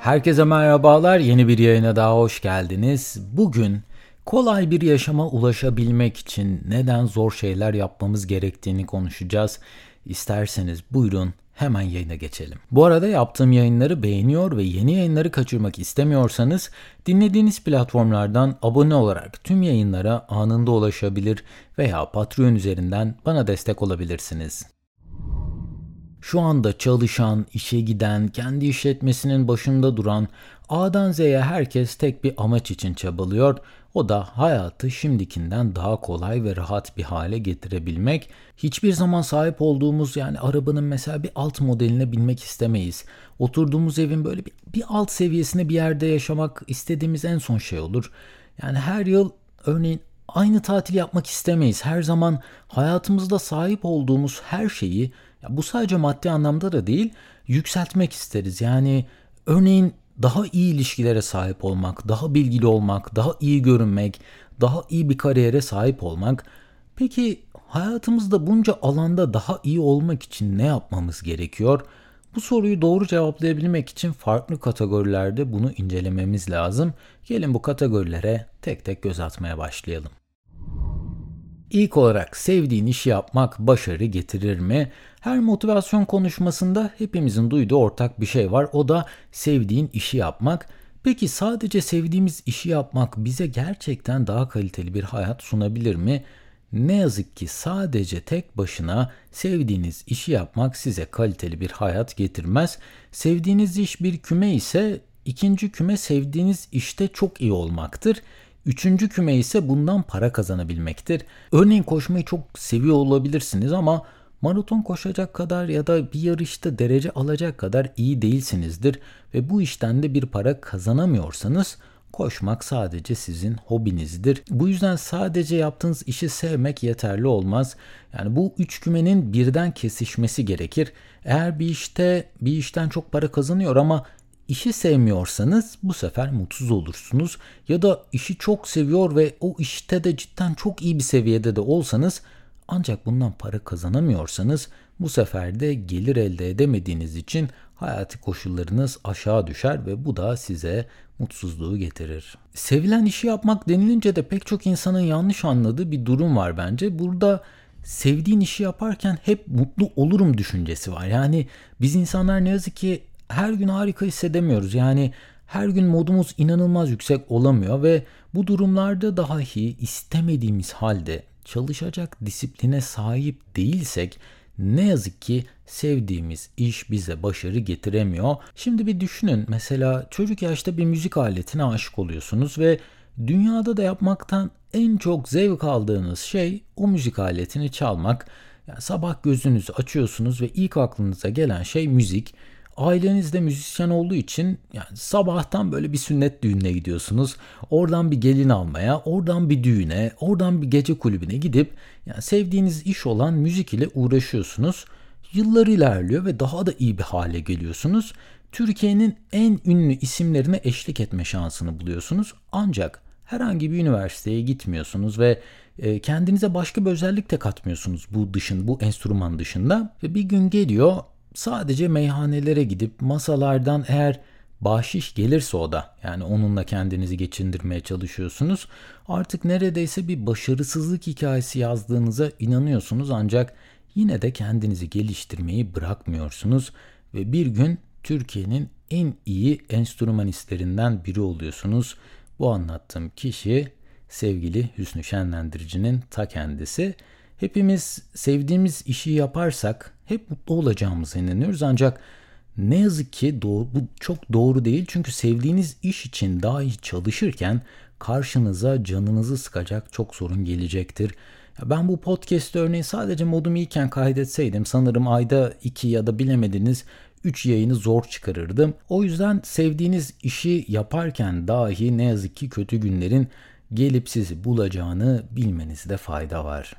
Herkese merhabalar. Yeni bir yayına daha hoş geldiniz. Bugün kolay bir yaşama ulaşabilmek için neden zor şeyler yapmamız gerektiğini konuşacağız. İsterseniz buyurun hemen yayına geçelim. Bu arada yaptığım yayınları beğeniyor ve yeni yayınları kaçırmak istemiyorsanız dinlediğiniz platformlardan abone olarak tüm yayınlara anında ulaşabilir veya Patreon üzerinden bana destek olabilirsiniz. Şu anda çalışan, işe giden, kendi işletmesinin başında duran A'dan Z'ye herkes tek bir amaç için çabalıyor. O da hayatı şimdikinden daha kolay ve rahat bir hale getirebilmek. Hiçbir zaman sahip olduğumuz yani arabanın mesela bir alt modeline binmek istemeyiz. Oturduğumuz evin böyle bir, bir alt seviyesine bir yerde yaşamak istediğimiz en son şey olur. Yani her yıl örneğin aynı tatil yapmak istemeyiz. Her zaman hayatımızda sahip olduğumuz her şeyi ya bu sadece maddi anlamda da değil, yükseltmek isteriz. Yani örneğin daha iyi ilişkilere sahip olmak, daha bilgili olmak, daha iyi görünmek, daha iyi bir kariyere sahip olmak. Peki hayatımızda bunca alanda daha iyi olmak için ne yapmamız gerekiyor? Bu soruyu doğru cevaplayabilmek için farklı kategorilerde bunu incelememiz lazım. Gelin bu kategorilere tek tek göz atmaya başlayalım. İlk olarak sevdiğin işi yapmak başarı getirir mi? Her motivasyon konuşmasında hepimizin duyduğu ortak bir şey var. O da sevdiğin işi yapmak. Peki sadece sevdiğimiz işi yapmak bize gerçekten daha kaliteli bir hayat sunabilir mi? Ne yazık ki sadece tek başına sevdiğiniz işi yapmak size kaliteli bir hayat getirmez. Sevdiğiniz iş bir küme ise ikinci küme sevdiğiniz işte çok iyi olmaktır. Üçüncü küme ise bundan para kazanabilmektir. Örneğin koşmayı çok seviyor olabilirsiniz ama maraton koşacak kadar ya da bir yarışta derece alacak kadar iyi değilsinizdir ve bu işten de bir para kazanamıyorsanız koşmak sadece sizin hobinizdir. Bu yüzden sadece yaptığınız işi sevmek yeterli olmaz. Yani bu üç kümenin birden kesişmesi gerekir. Eğer bir işte bir işten çok para kazanıyor ama İşi sevmiyorsanız bu sefer mutsuz olursunuz ya da işi çok seviyor ve o işte de cidden çok iyi bir seviyede de olsanız ancak bundan para kazanamıyorsanız bu sefer de gelir elde edemediğiniz için hayati koşullarınız aşağı düşer ve bu da size mutsuzluğu getirir. Sevilen işi yapmak denilince de pek çok insanın yanlış anladığı bir durum var bence. Burada sevdiğin işi yaparken hep mutlu olurum düşüncesi var. Yani biz insanlar ne yazık ki her gün harika hissedemiyoruz. Yani her gün modumuz inanılmaz yüksek olamıyor ve bu durumlarda dahi istemediğimiz halde çalışacak disipline sahip değilsek ne yazık ki sevdiğimiz iş bize başarı getiremiyor. Şimdi bir düşünün mesela çocuk yaşta bir müzik aletine aşık oluyorsunuz ve dünyada da yapmaktan en çok zevk aldığınız şey o müzik aletini çalmak. Yani sabah gözünüzü açıyorsunuz ve ilk aklınıza gelen şey müzik aileniz de müzisyen olduğu için yani sabahtan böyle bir sünnet düğününe gidiyorsunuz. Oradan bir gelin almaya, oradan bir düğüne, oradan bir gece kulübüne gidip yani sevdiğiniz iş olan müzik ile uğraşıyorsunuz. Yıllar ilerliyor ve daha da iyi bir hale geliyorsunuz. Türkiye'nin en ünlü isimlerine eşlik etme şansını buluyorsunuz. Ancak herhangi bir üniversiteye gitmiyorsunuz ve e, kendinize başka bir özellik de katmıyorsunuz bu dışın, bu enstrüman dışında. Ve bir gün geliyor sadece meyhanelere gidip masalardan eğer bahşiş gelirse o da yani onunla kendinizi geçindirmeye çalışıyorsunuz. Artık neredeyse bir başarısızlık hikayesi yazdığınıza inanıyorsunuz ancak yine de kendinizi geliştirmeyi bırakmıyorsunuz ve bir gün Türkiye'nin en iyi enstrümanistlerinden biri oluyorsunuz. Bu anlattığım kişi sevgili Hüsnü Şenlendirici'nin ta kendisi. Hepimiz sevdiğimiz işi yaparsak hep mutlu olacağımıza inanıyoruz ancak ne yazık ki doğru, bu çok doğru değil çünkü sevdiğiniz iş için daha iyi çalışırken karşınıza canınızı sıkacak çok sorun gelecektir. Ben bu podcast örneği sadece modum iyiken kaydetseydim sanırım ayda 2 ya da bilemediniz 3 yayını zor çıkarırdım. O yüzden sevdiğiniz işi yaparken dahi ne yazık ki kötü günlerin gelip sizi bulacağını bilmenizde fayda var.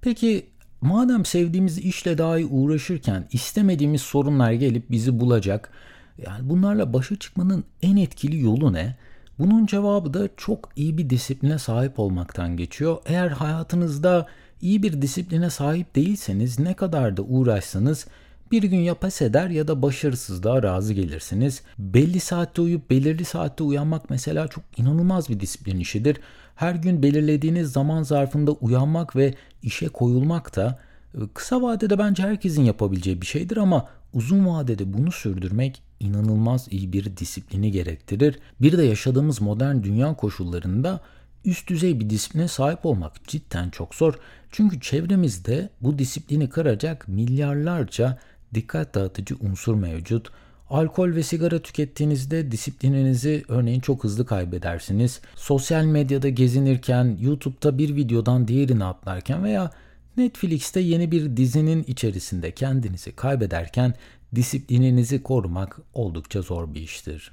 Peki madem sevdiğimiz işle daha iyi uğraşırken istemediğimiz sorunlar gelip bizi bulacak. Yani bunlarla başa çıkmanın en etkili yolu ne? Bunun cevabı da çok iyi bir disipline sahip olmaktan geçiyor. Eğer hayatınızda iyi bir disipline sahip değilseniz ne kadar da uğraşsanız bir gün ya pes eder ya da başarısızlığa razı gelirsiniz. Belli saatte uyup belirli saatte uyanmak mesela çok inanılmaz bir disiplin işidir. Her gün belirlediğiniz zaman zarfında uyanmak ve işe koyulmak da e, kısa vadede bence herkesin yapabileceği bir şeydir ama uzun vadede bunu sürdürmek inanılmaz iyi bir disiplini gerektirir. Bir de yaşadığımız modern dünya koşullarında üst düzey bir disipline sahip olmak cidden çok zor. Çünkü çevremizde bu disiplini kıracak milyarlarca dikkat dağıtıcı unsur mevcut. Alkol ve sigara tükettiğinizde disiplininizi örneğin çok hızlı kaybedersiniz. Sosyal medyada gezinirken, YouTube'da bir videodan diğerini atlarken veya Netflix'te yeni bir dizinin içerisinde kendinizi kaybederken disiplininizi korumak oldukça zor bir iştir.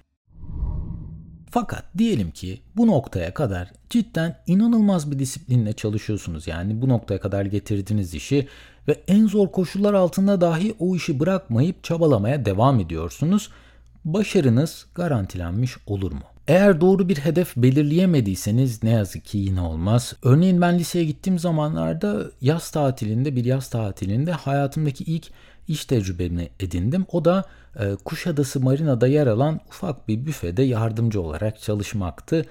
Fakat diyelim ki bu noktaya kadar cidden inanılmaz bir disiplinle çalışıyorsunuz. Yani bu noktaya kadar getirdiğiniz işi ve en zor koşullar altında dahi o işi bırakmayıp çabalamaya devam ediyorsunuz. Başarınız garantilenmiş olur mu? Eğer doğru bir hedef belirleyemediyseniz ne yazık ki yine olmaz. Örneğin ben liseye gittiğim zamanlarda yaz tatilinde bir yaz tatilinde hayatımdaki ilk iş tecrübemi edindim. O da e, Kuşadası Marina'da yer alan ufak bir büfede yardımcı olarak çalışmaktı.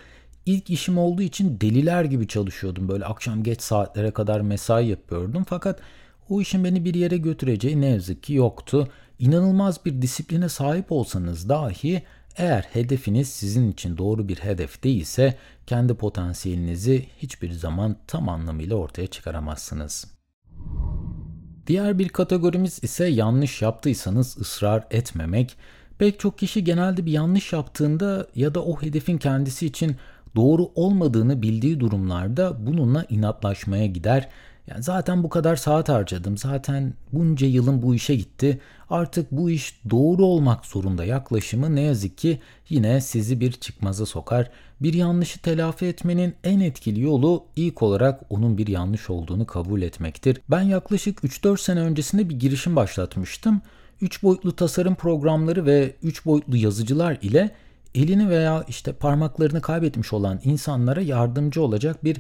İlk işim olduğu için deliler gibi çalışıyordum. Böyle akşam geç saatlere kadar mesai yapıyordum. Fakat o işin beni bir yere götüreceği ne yazık ki yoktu. İnanılmaz bir disipline sahip olsanız dahi eğer hedefiniz sizin için doğru bir hedef değilse kendi potansiyelinizi hiçbir zaman tam anlamıyla ortaya çıkaramazsınız. Diğer bir kategorimiz ise yanlış yaptıysanız ısrar etmemek. Pek çok kişi genelde bir yanlış yaptığında ya da o hedefin kendisi için doğru olmadığını bildiği durumlarda bununla inatlaşmaya gider yani zaten bu kadar saat harcadım. Zaten bunca yılın bu işe gitti. Artık bu iş doğru olmak zorunda yaklaşımı ne yazık ki yine sizi bir çıkmaza sokar. Bir yanlışı telafi etmenin en etkili yolu ilk olarak onun bir yanlış olduğunu kabul etmektir. Ben yaklaşık 3-4 sene öncesinde bir girişim başlatmıştım. 3 boyutlu tasarım programları ve 3 boyutlu yazıcılar ile elini veya işte parmaklarını kaybetmiş olan insanlara yardımcı olacak bir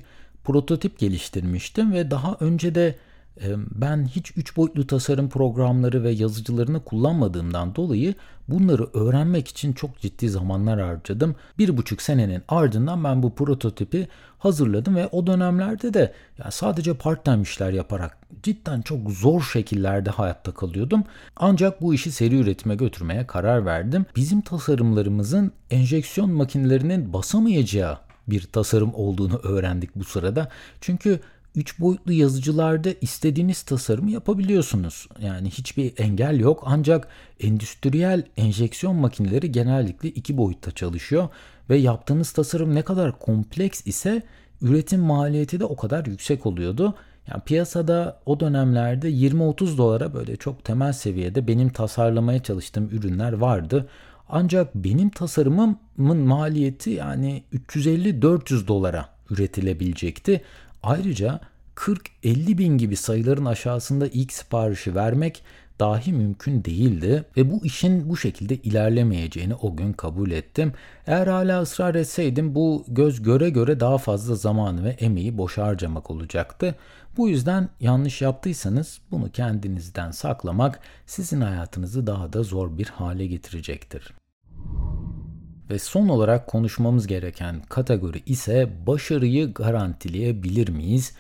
prototip geliştirmiştim ve daha önce de e, ben hiç üç boyutlu tasarım programları ve yazıcılarını kullanmadığımdan dolayı bunları öğrenmek için çok ciddi zamanlar harcadım. Bir buçuk senenin ardından ben bu prototipi hazırladım ve o dönemlerde de yani sadece part time işler yaparak cidden çok zor şekillerde hayatta kalıyordum. Ancak bu işi seri üretime götürmeye karar verdim. Bizim tasarımlarımızın enjeksiyon makinelerinin basamayacağı bir tasarım olduğunu öğrendik bu sırada. Çünkü 3 boyutlu yazıcılarda istediğiniz tasarımı yapabiliyorsunuz. Yani hiçbir engel yok ancak endüstriyel enjeksiyon makineleri genellikle 2 boyutta çalışıyor ve yaptığınız tasarım ne kadar kompleks ise üretim maliyeti de o kadar yüksek oluyordu. Yani piyasada o dönemlerde 20-30 dolara böyle çok temel seviyede benim tasarlamaya çalıştığım ürünler vardı. Ancak benim tasarımımın maliyeti yani 350-400 dolara üretilebilecekti. Ayrıca 40-50 bin gibi sayıların aşağısında ilk siparişi vermek dahi mümkün değildi ve bu işin bu şekilde ilerlemeyeceğini o gün kabul ettim. Eğer hala ısrar etseydim bu göz göre göre daha fazla zamanı ve emeği boş harcamak olacaktı. Bu yüzden yanlış yaptıysanız bunu kendinizden saklamak sizin hayatınızı daha da zor bir hale getirecektir. Ve son olarak konuşmamız gereken kategori ise başarıyı garantileyebilir miyiz?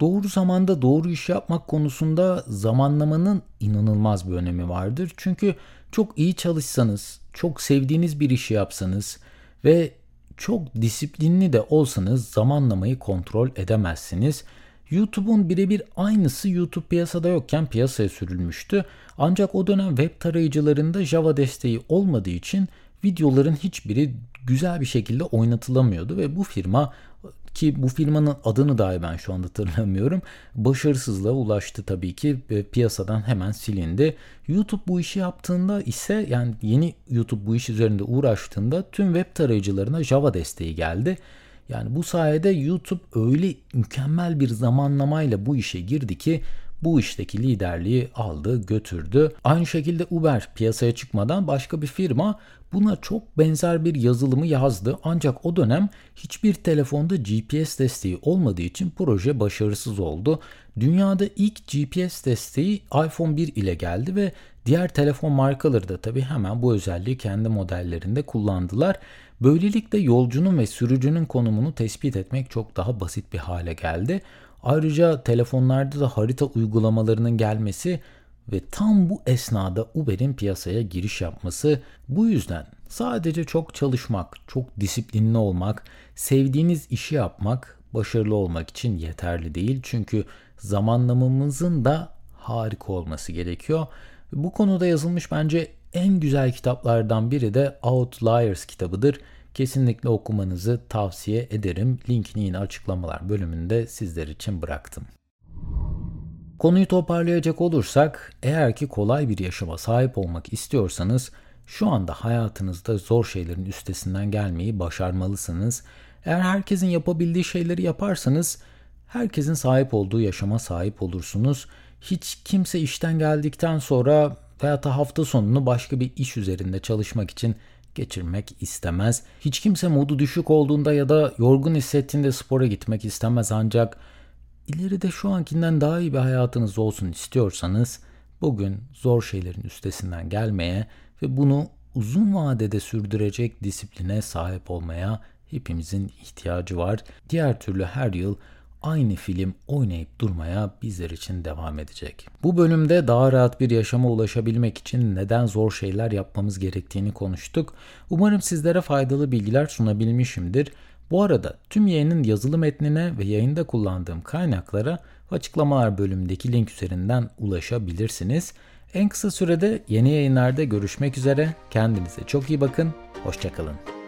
Doğru zamanda doğru iş yapmak konusunda zamanlamanın inanılmaz bir önemi vardır. Çünkü çok iyi çalışsanız, çok sevdiğiniz bir işi yapsanız ve çok disiplinli de olsanız zamanlamayı kontrol edemezsiniz. YouTube'un birebir aynısı YouTube piyasada yokken piyasaya sürülmüştü. Ancak o dönem web tarayıcılarında Java desteği olmadığı için videoların hiçbiri güzel bir şekilde oynatılamıyordu ve bu firma ki bu firmanın adını dahi ben şu anda hatırlamıyorum. Başarısızlığa ulaştı tabii ki piyasadan hemen silindi. YouTube bu işi yaptığında ise yani yeni YouTube bu iş üzerinde uğraştığında tüm web tarayıcılarına Java desteği geldi. Yani bu sayede YouTube öyle mükemmel bir zamanlamayla bu işe girdi ki bu işteki liderliği aldı, götürdü. Aynı şekilde Uber piyasaya çıkmadan başka bir firma buna çok benzer bir yazılımı yazdı. Ancak o dönem hiçbir telefonda GPS desteği olmadığı için proje başarısız oldu. Dünyada ilk GPS desteği iPhone 1 ile geldi ve diğer telefon markaları da tabii hemen bu özelliği kendi modellerinde kullandılar. Böylelikle yolcunun ve sürücünün konumunu tespit etmek çok daha basit bir hale geldi. Ayrıca telefonlarda da harita uygulamalarının gelmesi ve tam bu esnada Uber'in piyasaya giriş yapması bu yüzden sadece çok çalışmak, çok disiplinli olmak, sevdiğiniz işi yapmak başarılı olmak için yeterli değil. Çünkü zamanlamamızın da harika olması gerekiyor. Bu konuda yazılmış bence en güzel kitaplardan biri de Outliers kitabıdır. Kesinlikle okumanızı tavsiye ederim. Linkini yine açıklamalar bölümünde sizler için bıraktım. Konuyu toparlayacak olursak, eğer ki kolay bir yaşama sahip olmak istiyorsanız, şu anda hayatınızda zor şeylerin üstesinden gelmeyi başarmalısınız. Eğer herkesin yapabildiği şeyleri yaparsanız, herkesin sahip olduğu yaşama sahip olursunuz. Hiç kimse işten geldikten sonra veya da hafta sonunu başka bir iş üzerinde çalışmak için geçirmek istemez. Hiç kimse modu düşük olduğunda ya da yorgun hissettiğinde spora gitmek istemez ancak ileride şu ankinden daha iyi bir hayatınız olsun istiyorsanız bugün zor şeylerin üstesinden gelmeye ve bunu uzun vadede sürdürecek disipline sahip olmaya hepimizin ihtiyacı var. Diğer türlü her yıl aynı film oynayıp durmaya bizler için devam edecek. Bu bölümde daha rahat bir yaşama ulaşabilmek için neden zor şeyler yapmamız gerektiğini konuştuk. Umarım sizlere faydalı bilgiler sunabilmişimdir. Bu arada tüm yayının yazılı metnine ve yayında kullandığım kaynaklara açıklamalar bölümündeki link üzerinden ulaşabilirsiniz. En kısa sürede yeni yayınlarda görüşmek üzere. Kendinize çok iyi bakın. Hoşçakalın.